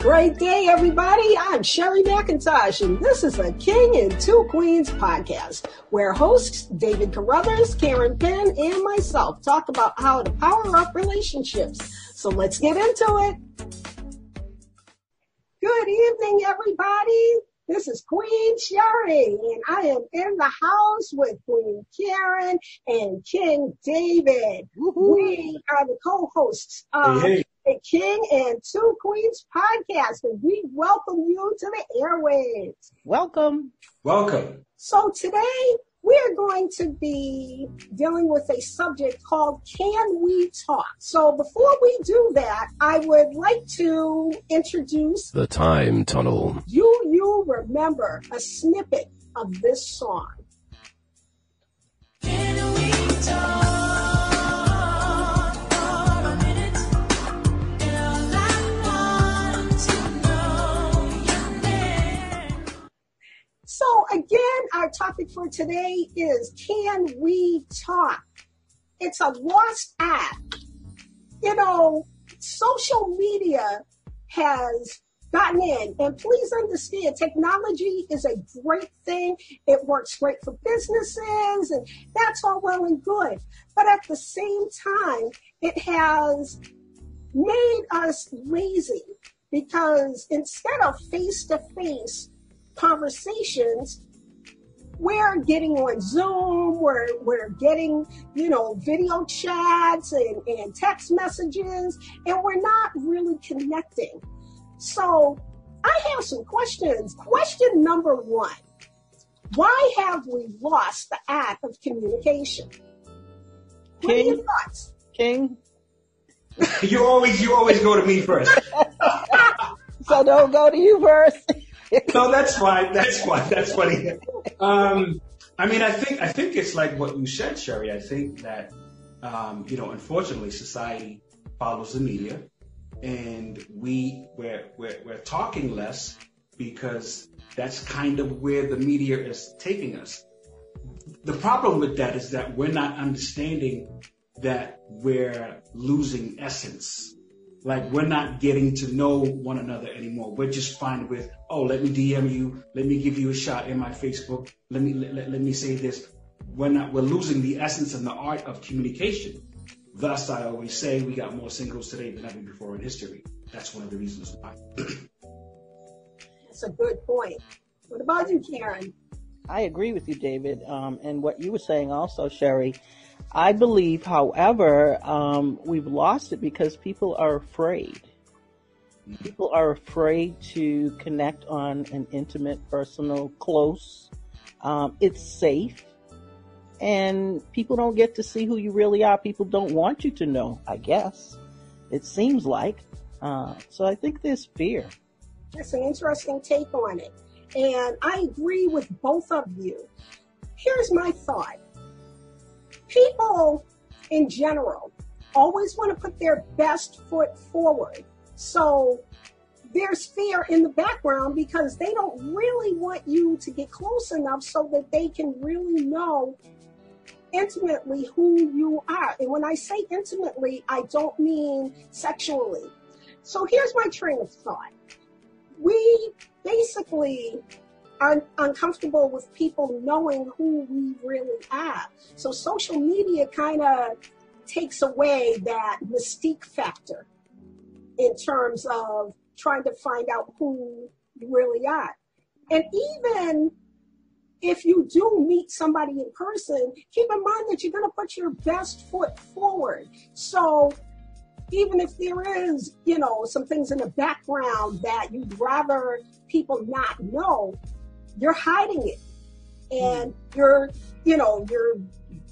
Great day, everybody. I'm Sherri McIntosh, and this is the King and Two Queens podcast, where hosts David Carruthers, Karen Penn, and myself talk about how to power up relationships. So let's get into it. Good evening, everybody. This is Queen Sherri, and I am in the house with Queen Karen and King David. Woo-hoo. We are the co-hosts of hey, hey. The King and Two Queens podcast, and we welcome you to the airwaves. Welcome. Welcome. So today we're going to be dealing with a subject called Can We Talk? So before we do that, I would like to introduce The Time Tunnel. You you remember a snippet of this song. Can we talk? So again, our topic for today is can we talk? It's a lost art. You know, social media has gotten in and please understand technology is a great thing. It works great for businesses and that's all well and good. But at the same time, it has made us lazy because instead of face to face conversations, we're getting on Zoom, we're, we're getting, you know, video chats and, and text messages, and we're not really connecting. So I have some questions. Question number one Why have we lost the act of communication? What are your thoughts? King? you always you always go to me first. so don't go to you first. no, that's fine. That's fine. That's funny. Um, I mean, I think I think it's like what you said, Sherri. I think that um, you know, unfortunately, society follows the media, and we we're, we're we're talking less because that's kind of where the media is taking us. The problem with that is that we're not understanding that we're losing essence like we're not getting to know one another anymore. We're just fine with, oh, let me DM you, let me give you a shot in my Facebook, let me let, let, let me say this. We're not we're losing the essence and the art of communication. Thus, I always say we got more singles today than ever before in history. That's one of the reasons why. That's a good point. What about you, Karen? I agree with you, David, um, and what you were saying also, Sherri. I believe, however, um, we've lost it because people are afraid. People are afraid to connect on an intimate, personal, close. Um, it's safe. And people don't get to see who you really are. People don't want you to know, I guess. It seems like. Uh, so I think there's fear. That's an interesting take on it. And I agree with both of you. Here's my thought people in general always want to put their best foot forward. So there's fear in the background because they don't really want you to get close enough so that they can really know intimately who you are. And when I say intimately, I don't mean sexually. So here's my train of thought. We basically are uncomfortable with people knowing who we really are. So social media kind of takes away that mystique factor in terms of trying to find out who you really are. And even if you do meet somebody in person, keep in mind that you're going to put your best foot forward. So even if there is, you know, some things in the background that you'd rather people not know, you're hiding it. And you're you know you're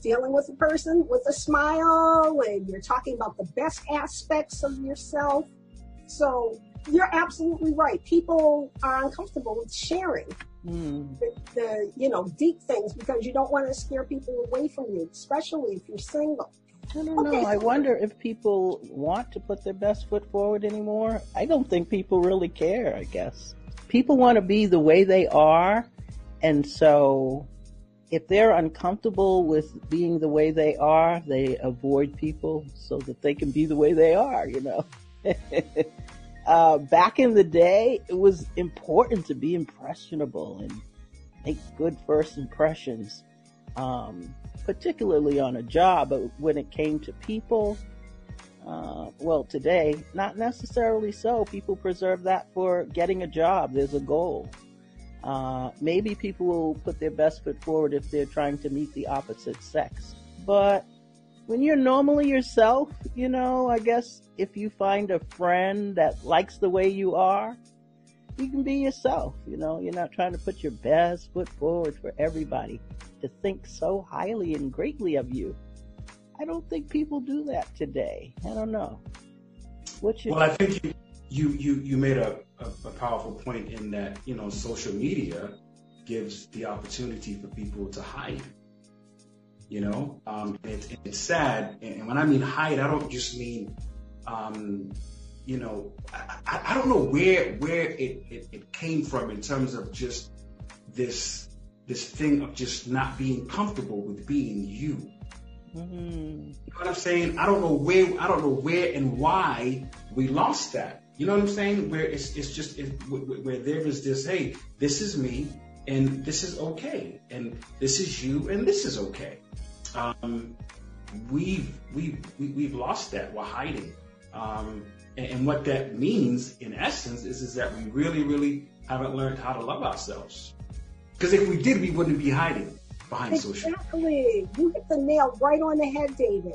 dealing with a person with a smile and you're talking about the best aspects of yourself. So you're absolutely right. People are uncomfortable with sharing mm. the, the you know deep things because you don't want to scare people away from you especially if you're single. I don't know. I wonder if people want to put their best foot forward anymore. I don't think people really care, I guess people want to be the way they are. And so if they're uncomfortable with being the way they are, they avoid people so that they can be the way they are, you know. uh, back in the day, it was important to be impressionable and make good first impressions, um, particularly on a job. But when it came to people, uh, well, today, not necessarily so. People preserve that for getting a job. There's a goal. Uh, maybe people will put their best foot forward if they're trying to meet the opposite sex. But when you're normally yourself, you know, I guess if you find a friend that likes the way you are, you can be yourself. You know, you're not trying to put your best foot forward for everybody to think so highly and greatly of you. I don't think people do that today. I don't know. What's your well, I think you you you, you made a, a, a powerful point in that you know social media gives the opportunity for people to hide you know um, it's, it's sad and when i mean hide i don't just mean um, you know I, I, don't know where where it, it, it, came from in terms of just this this thing of just not being comfortable with being you mm-hmm. you know what i'm saying? I don't know where i don't know where and why we lost that. You know what i'm saying? Where it's, it's just it, where there is this hey this is me and this is okay. And this is you and this is okay. Um, we've we've we've lost that. We're hiding, um, and, and, what that means, in essence, is is that we really, really haven't learned how to love ourselves. Because if we did, we wouldn't be hiding behind exactly. social. Exactly. You hit the nail right on the head, David.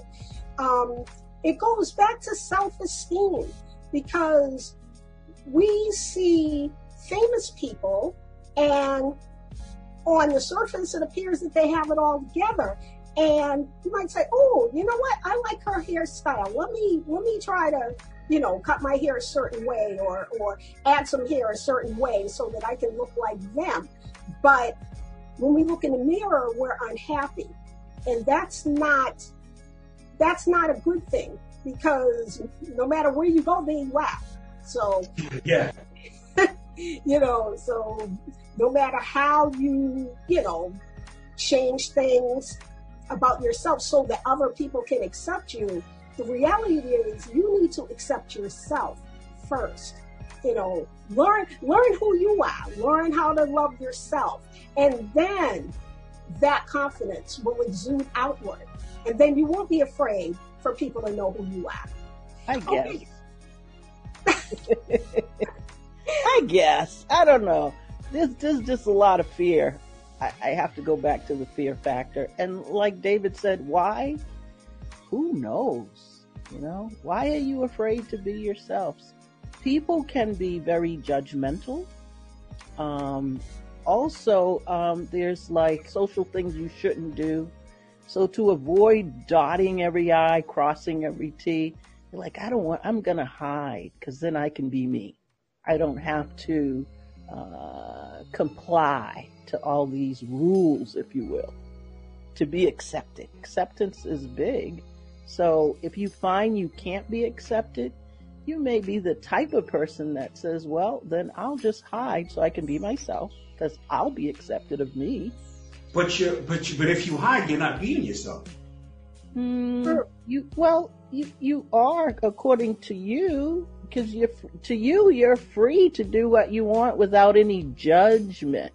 Um, it goes back to self-esteem because we see famous people and on the surface it appears that they have it all together and you might say, "Oh, you know what? I like her hairstyle. Let me let me try to, you know, cut my hair a certain way, or or add some hair a certain way so that I can look like them." But when we look in the mirror, we're unhappy, and that's not that's not a good thing because no matter where you go, they laugh. So yeah, you know, so no matter how you you know change things about yourself so that other people can accept you. The reality is you need to accept yourself first. You know, learn learn who you are, learn how to love yourself, and then that confidence will exude outward. And then you won't be afraid for people to know who you are. I guess. Okay. I guess. I don't know. There's, there's just a lot of fear I, I have to go back to the fear factor. And like David said, why? Who knows? You know, why are you afraid to be yourselves? People can be very judgmental. Um, also, um, there's like social things you shouldn't do. So to avoid dotting every I, crossing every T, you're like, I don't want, I'm going to hide because then I can be me. I don't have to uh, comply to all these rules, if you will, to be accepted. Acceptance is big. So if you find you can't be accepted, you may be the type of person that says, well, then I'll just hide so I can be myself because I'll be accepted of me. But you, but you, but if you hide, you're not being yourself. Mm, you well, you you are according to you because you to you you're free to do what you want without any judgment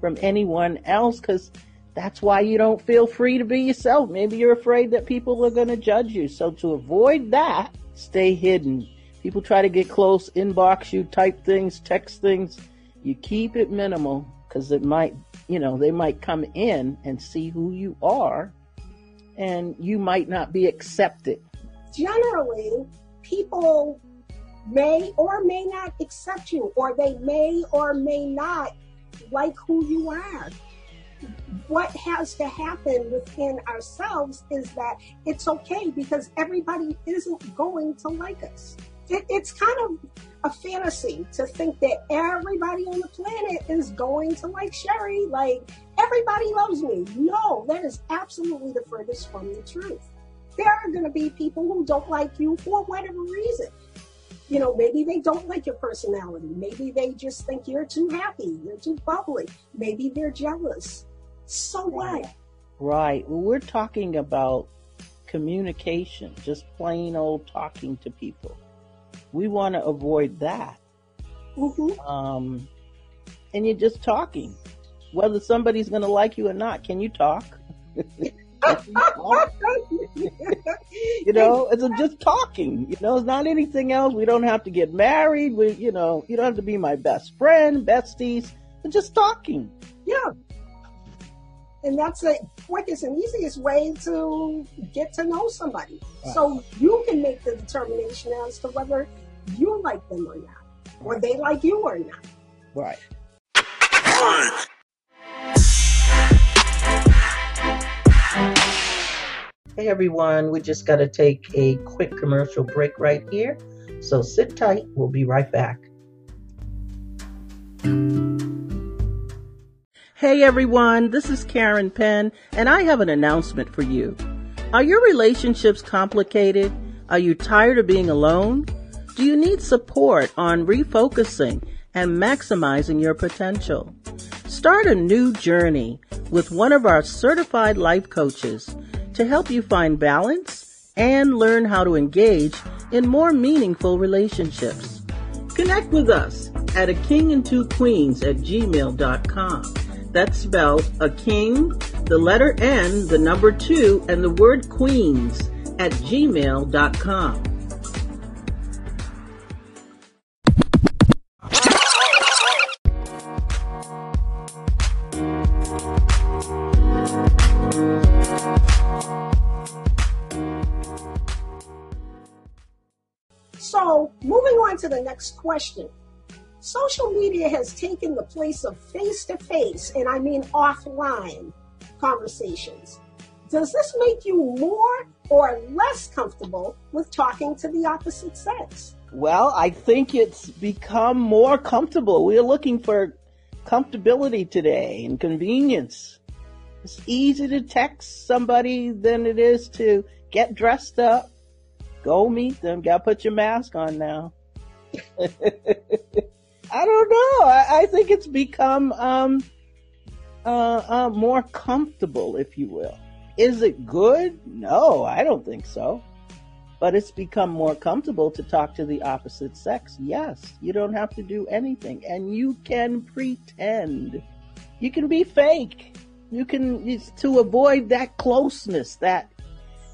from anyone else because that's why you don't feel free to be yourself. Maybe you're afraid that people are going to judge you. So to avoid that, stay hidden. People try to get close, inbox you, type things, text things. You keep it minimal because it might, you know, they might come in and see who you are and you might not be accepted. Generally, people may or may not accept you, or they may or may not like who you are. What has to happen within ourselves is that it's okay because everybody isn't going to like us. It, it's kind of a fantasy to think that everybody on the planet is going to like Sherri. Like, everybody loves me. No, that is absolutely the furthest from the truth. There are going to be people who don't like you for whatever reason you know, maybe they don't like your personality. Maybe they just think you're too happy, you're too bubbly. Maybe they're jealous. So what? Right. Well, we're talking about communication, just plain old talking to people. We want to avoid that. Mm-hmm. Um, and you're just talking. Whether somebody's going to like you or not, can you talk? you know, it's just talking. You know, it's not anything else. We don't have to get married. We, you know, you don't have to be my best friend, besties. It's just talking. Yeah. And that's the quickest and easiest way to get to know somebody. Right. So you can make the determination as to whether you like them or not, or they like you or not. Right. Hey everyone, we just got to take a quick commercial break right here. So sit tight, we'll be right back. Hey everyone, this is Karen Penn, and I have an announcement for you. Are your relationships complicated? Are you tired of being alone? Do you need support on refocusing and maximizing your potential? Start a new journey with one of our certified life coaches to help you find balance and learn how to engage in more meaningful relationships. Connect with us at a king and two queens at gmail.com. That's spelled a king, the letter N, the number two, and the word queens at gmail.com. to the next question. Social media has taken the place of face to face, and I mean offline conversations. Does this make you more or less comfortable with talking to the opposite sex? Well, I think it's become more comfortable. We're looking for comfortability today and convenience. It's easier to text somebody than it is to get dressed up, go meet them. Got to put your mask on now. I don't know. I, I think it's become um, uh, uh, more comfortable, if you will. Is it good? No, I don't think so. But it's become more comfortable to talk to the opposite sex. Yes, you don't have to do anything, and you can pretend. You can be fake. You can to avoid that closeness, that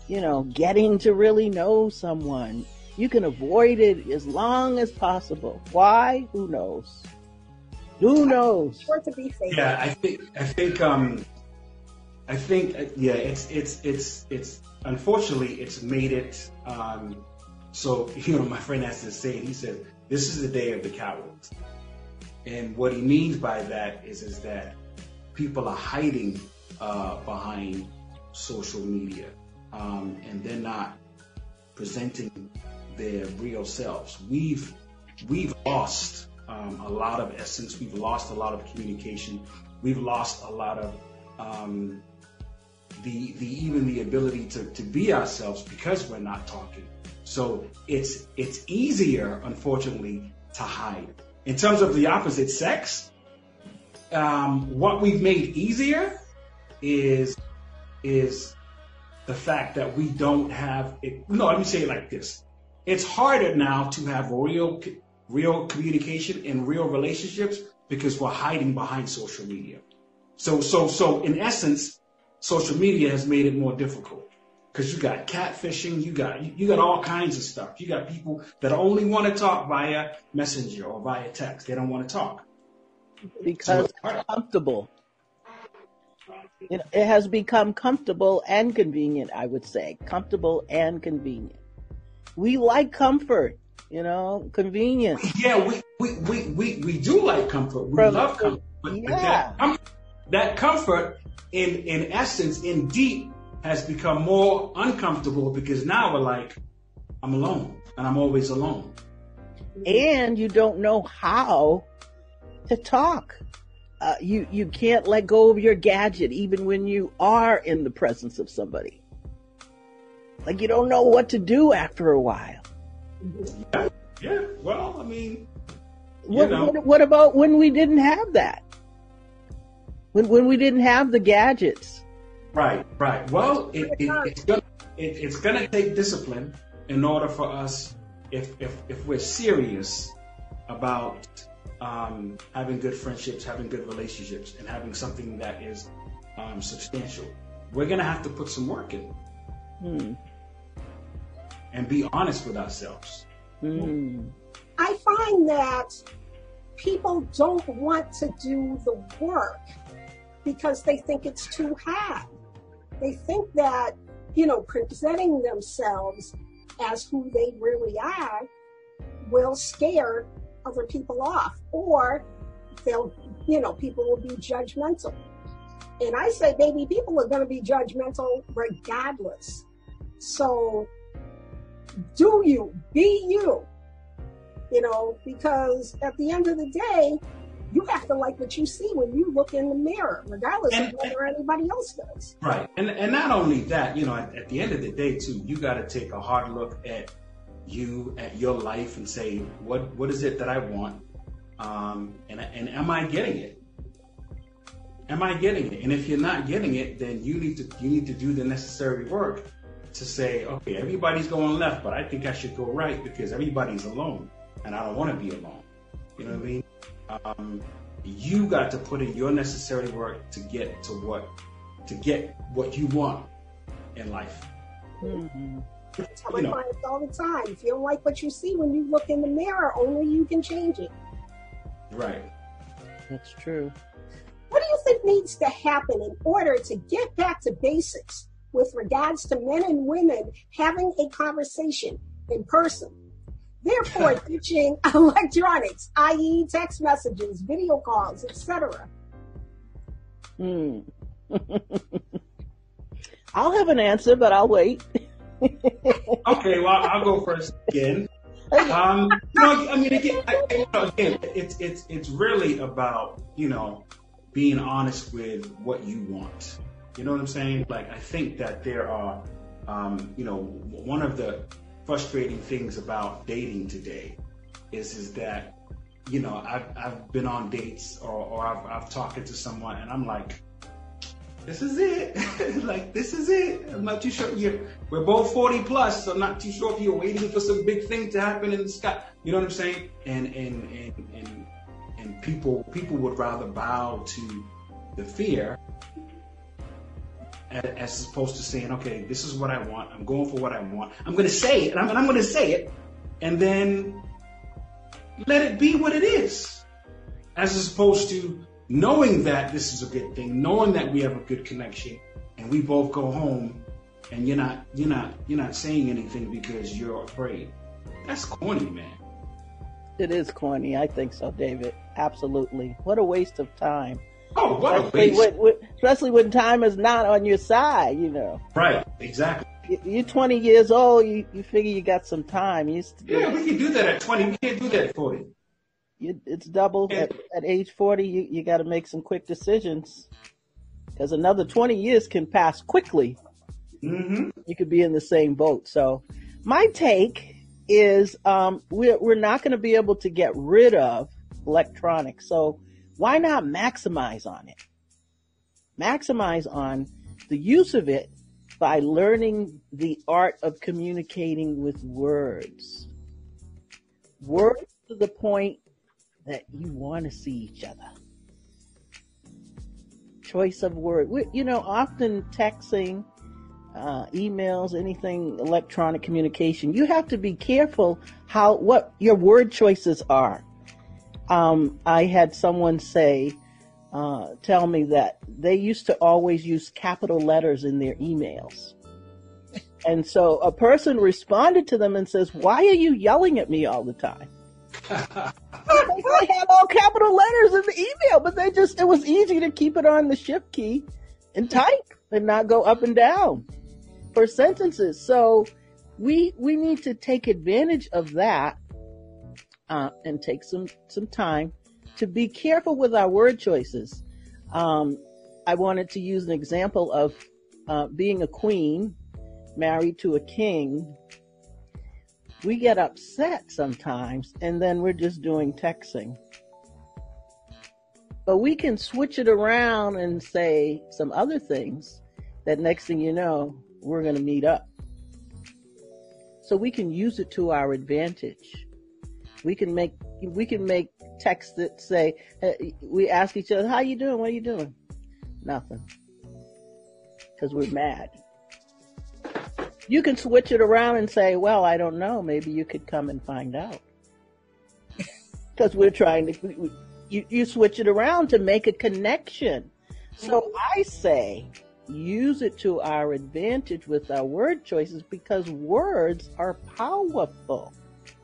you know, getting to really know someone. You can avoid it as long as possible. Why? Who knows? Who knows? Or to be fake? Yeah, I think I think um, I think uh, yeah, it's it's it's it's unfortunately it's made it um, so you know my friend has to say he said this is the day of the cowards, and what he means by that is is that people are hiding uh, behind social media, um, and they're not presenting their real selves. We've we've lost um, a lot of essence. We've lost a lot of communication. We've lost a lot of um, the the even the ability to, to be ourselves because we're not talking. So it's it's easier, unfortunately, to hide. In terms of the opposite sex, um, what we've made easier is is the fact that we don't have it. No, let me say it like this: It's harder now to have real real communication and real relationships because we're hiding behind social media. So so so in essence, social media has made it more difficult because you got catfishing, you got you got all kinds of stuff. You got people that only want to talk via messenger or via text. They don't want to talk. Because it's comfortable. It has become comfortable and convenient, I would say. Comfortable and convenient. We like comfort, you know, convenience. Yeah, we we, we, we, we do like comfort. We From- love comfort. Yeah. that, that comfort in in essence, in deep, has become more uncomfortable because now we're like, I'm alone. And I'm always alone. and you don't know how to talk. Uh, you you can't let go of your gadget even when you are in the presence of somebody. Like you don't know what to do after a while. Yeah, well, I mean, You What, know. what, what about when we didn't have that? When when we didn't have the gadgets? right, right. Well, it, it, it's gonna it, it's gonna take discipline in order for us if if if we're serious about um, having good friendships, having good relationships, and having something that is um, substantial, we're gonna have to put some work in Hmm. And be honest with ourselves. Hmm. I find that people don't want to do the work because they think it's too hard. They think that, you know, presenting themselves as who they really are will scare other people off or they'll, you know, people will be judgmental. And I say, baby, people are going to be judgmental regardless. So do you, be you you know, because at the end of the day, you have to like what you see when you look in the mirror, regardless And- of whether anybody else does. Right. And and not only that, you know, at, at the end of the day too, you got to take a hard look at you, at your life, and say, what what is it that I want, um, and and am I getting it? Am I getting it? And if you're not getting it, then you need to you need to do the necessary work to say, okay, everybody's going left, but I think I should go right because everybody's alone, and I don't want to be alone. You know what I mean? Um, you got to put in your necessary work to get to what to get what you want in life. Mhm. I tell You my know. clients all the time, if you don't like what you see when you look in the mirror, only you can change it. Right. That's true. What do you think needs to happen in order to get back to basics with regards to men and women having a conversation in person? Therefore, teaching electronics, i.e., text messages, video calls, etc. Hmm. I'll have an answer, but I'll wait. Okay. Well, I'll go first again. Um, you know, I mean, again, I, I- you know, again, it's it's it's really about you know being honest with what you want. You know what I'm saying? Like, I think that there are, um, you know, one of the frustrating things about dating today is is that you know I've I've been on dates or or I've I've talked to someone and I'm like. This is it. like this is it. I'm not too sure. You're, we're both 40 plus, so I'm not too sure if you're waiting for some big thing to happen in the sky. You know what I'm saying? And and and and and people people would rather bow to the fear as opposed to saying, okay, this is what I want. I'm going for what I want. I'm going to say it, and I'm, I'm going to say it, and then let it be what it is, as opposed to knowing that this is a good thing, knowing that we have a good connection, and we both go home, and you're not you're not you're not saying anything because you're afraid. That's corny, man. It is corny. I think so, David. Absolutely. What a waste of time. Oh, what a Especially waste! when, especially when time is not on your side, you know. Right, exactly. You- You're 20 years old, you, you figure you got some time. You used to Yeah, we can do that at 20. We can't do that at 40. you, it's double. At, at age 40, you, you got to make some quick decisions. Because another 20 years can pass quickly. Mm-hmm. You could be in the same boat. So, my take is um, we're, we're not going to be able to get rid of electronics. So, why not maximize on it? Maximize on the use of it by learning the art of communicating with words. Words to the point that you want to see each other. Choice of word. We, you know, often texting, uh, emails, anything electronic communication, you have to be careful how, what your word choices are. Um, I had someone say, uh, tell me that they used to always use capital letters in their emails. And so a person responded to them and says, why are you yelling at me all the time? they had all capital letters in the email, but they just, it was easy to keep it on the shift key and type and not go up and down for sentences. So we, we need to take advantage of that, uh, and take some, some time to be careful with our word choices. Um, I wanted to use an example of, uh, being a queen married to a king we get upset sometimes and then we're just doing texting. But we can switch it around and say some other things that next thing you know, we're going to meet up. so we can use it to our advantage. We can make we can make texts that say we ask each other, "How you doing? What are you doing?" Nothing, because we're mad. You can switch it around and say, "Well, I don't know. Maybe you could come and find out." Because we're trying to, you, you switch it around to make a connection. So I say, use it to our advantage with our word choices because words are powerful.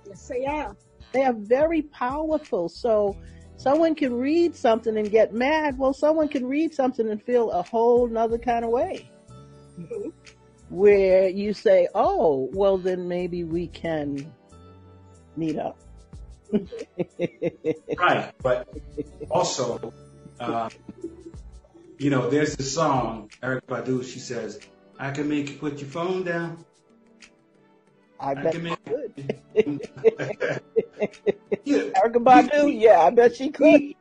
Yes, they are. They are very powerful. So someone can read something and get mad. Well, someone can read something and feel a whole nother kind of way. Mm-hmm. Where you say, oh, well, then maybe we can meet up. right. But also, uh, you know, there's the song, Erykah Badu, she says, I can make you put your phone down. I, I bet can make could. yeah. Erykah Badu, we, yeah, I bet she could.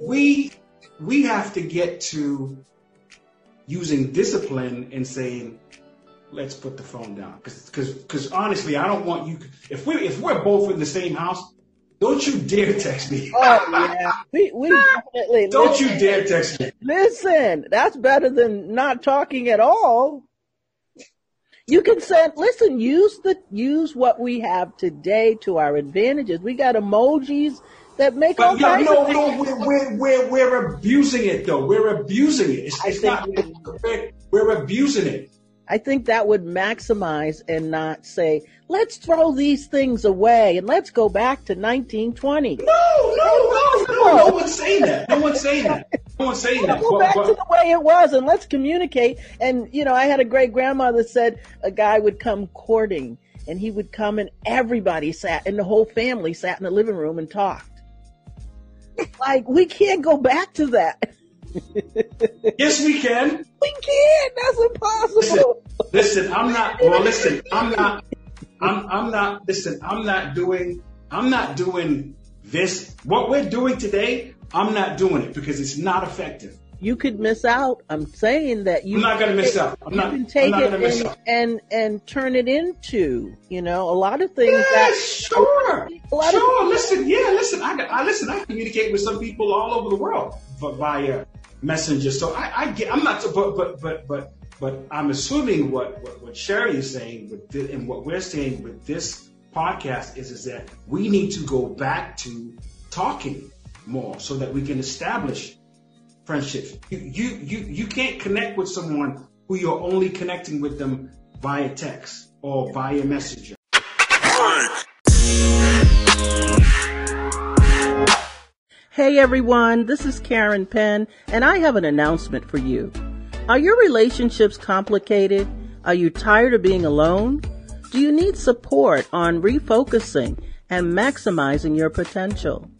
We, we, have to get to using discipline and saying, let's put the phone down. Cause, cause, cause honestly, I don't want you, if we, if we're both in the same house, don't you dare text me. oh yeah, we we definitely. Don't listen, you dare text me. Listen, that's better than not talking at all. You can send. Listen, use the use what we have today to our advantages. We got emojis that make but all yeah, kinds no, of no, we're, we're, we're, we're abusing it though. We're abusing it. It's, it's not. We're, we're abusing it. I think that would maximize and not say, let's throw these things away and let's go back to 1920. No, no, no, no, no one's saying that. No one's saying that. That. Go back to the way it was and let's communicate. And, you know, I had a great grandmother said a guy would come courting and he would come and everybody sat and the whole family sat in the living room and talked. like, we can't go back to that yes, we can. We can. That's impossible. Listen, listen, I'm not. Well, listen, I'm not. I'm. I'm not. Listen, I'm not doing. I'm not doing this. What we're doing today, I'm not doing it because it's not effective. You could miss out. I'm saying that you. I'm not going to miss out. I'm you not, can take it and, and, and turn it into, you know, a lot of things. Yeah, that, sure. sure. Of, listen, yeah, listen. I, I listen. I communicate with some people all over the world via messenger. So I, I get, I'm not, but, but, but, but, but I'm assuming what, what, what Sherri is saying with this, and what we're saying with this podcast is, is that we need to go back to talking more so that we can establish friendships. You, you, you, you can't connect with someone who you're only connecting with them via text or via messenger. Hey everyone, this is Karen Penn, and I have an announcement for you. Are your relationships complicated? Are you tired of being alone? Do you need support on refocusing and maximizing your potential?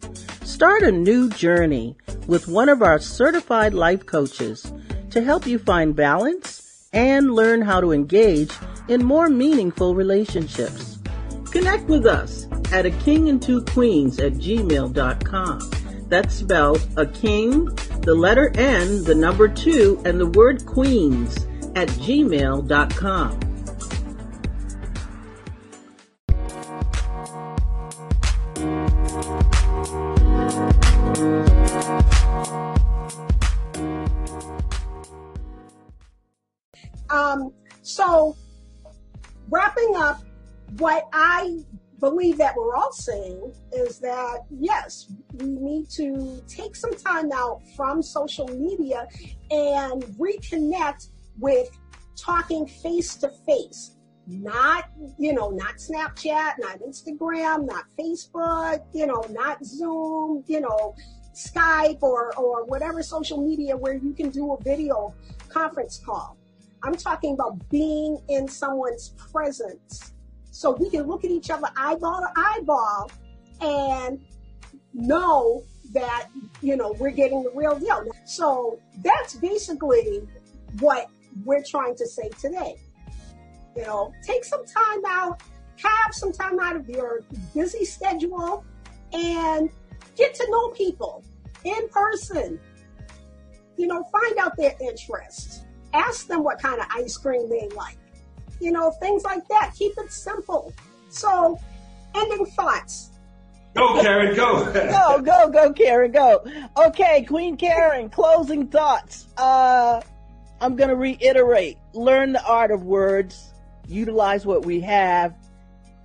Start a new journey with one of our certified life coaches to help you find balance and learn how to engage in more meaningful relationships. Connect with us at a king and two queens at gmail.com. That's spelled a king, the letter N, the number two, and the word queens at gmail.com. so, wrapping up, what I believe that we're all saying is that yes, we need to take some time out from social media and reconnect with talking face to face. Not, you know, not Snapchat, not Instagram, not Facebook, you know, not Zoom, you know, Skype or, or whatever social media where you can do a video conference call. I'm talking about being in someone's presence so we can look at each other eyeball to eyeball and know that, you know, we're getting the real deal. So that's basically what we're trying to say today. You know, take some time out, have some time out of your busy schedule and get to know people in person. You know, find out their interests. Ask them what kind of ice cream they like you know, things like that. Keep it simple. So, ending thoughts. Go, Karen, go. go, go, go, Karen, go. Okay, Queen Karen, closing thoughts. Uh, I'm going to reiterate learn the art of words, utilize what we have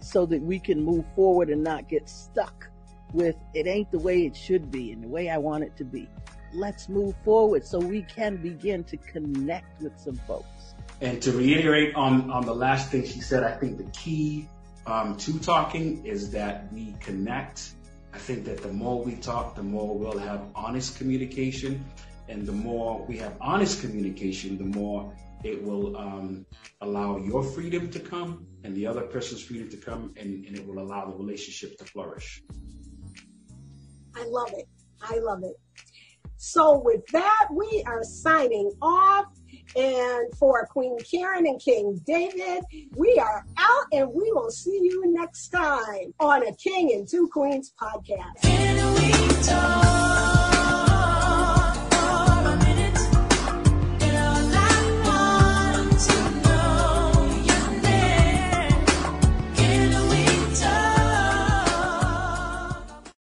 so that we can move forward and not get stuck with it ain't the way it should be and the way I want it to be. Let's move forward so we can begin to connect with some folks. And to reiterate on, on the last thing she said, I think the key um, to talking is that we connect. I think that the more we talk, the more we'll have honest communication. And the more we have honest communication, the more it will um, allow your freedom to come and the other person's freedom to come, and, and it will allow the relationship to flourish. I love it. I love it. So with that, we are signing off. And for Queen Karen and King David, we are out and we will see you next time on a King and Two Queens podcast.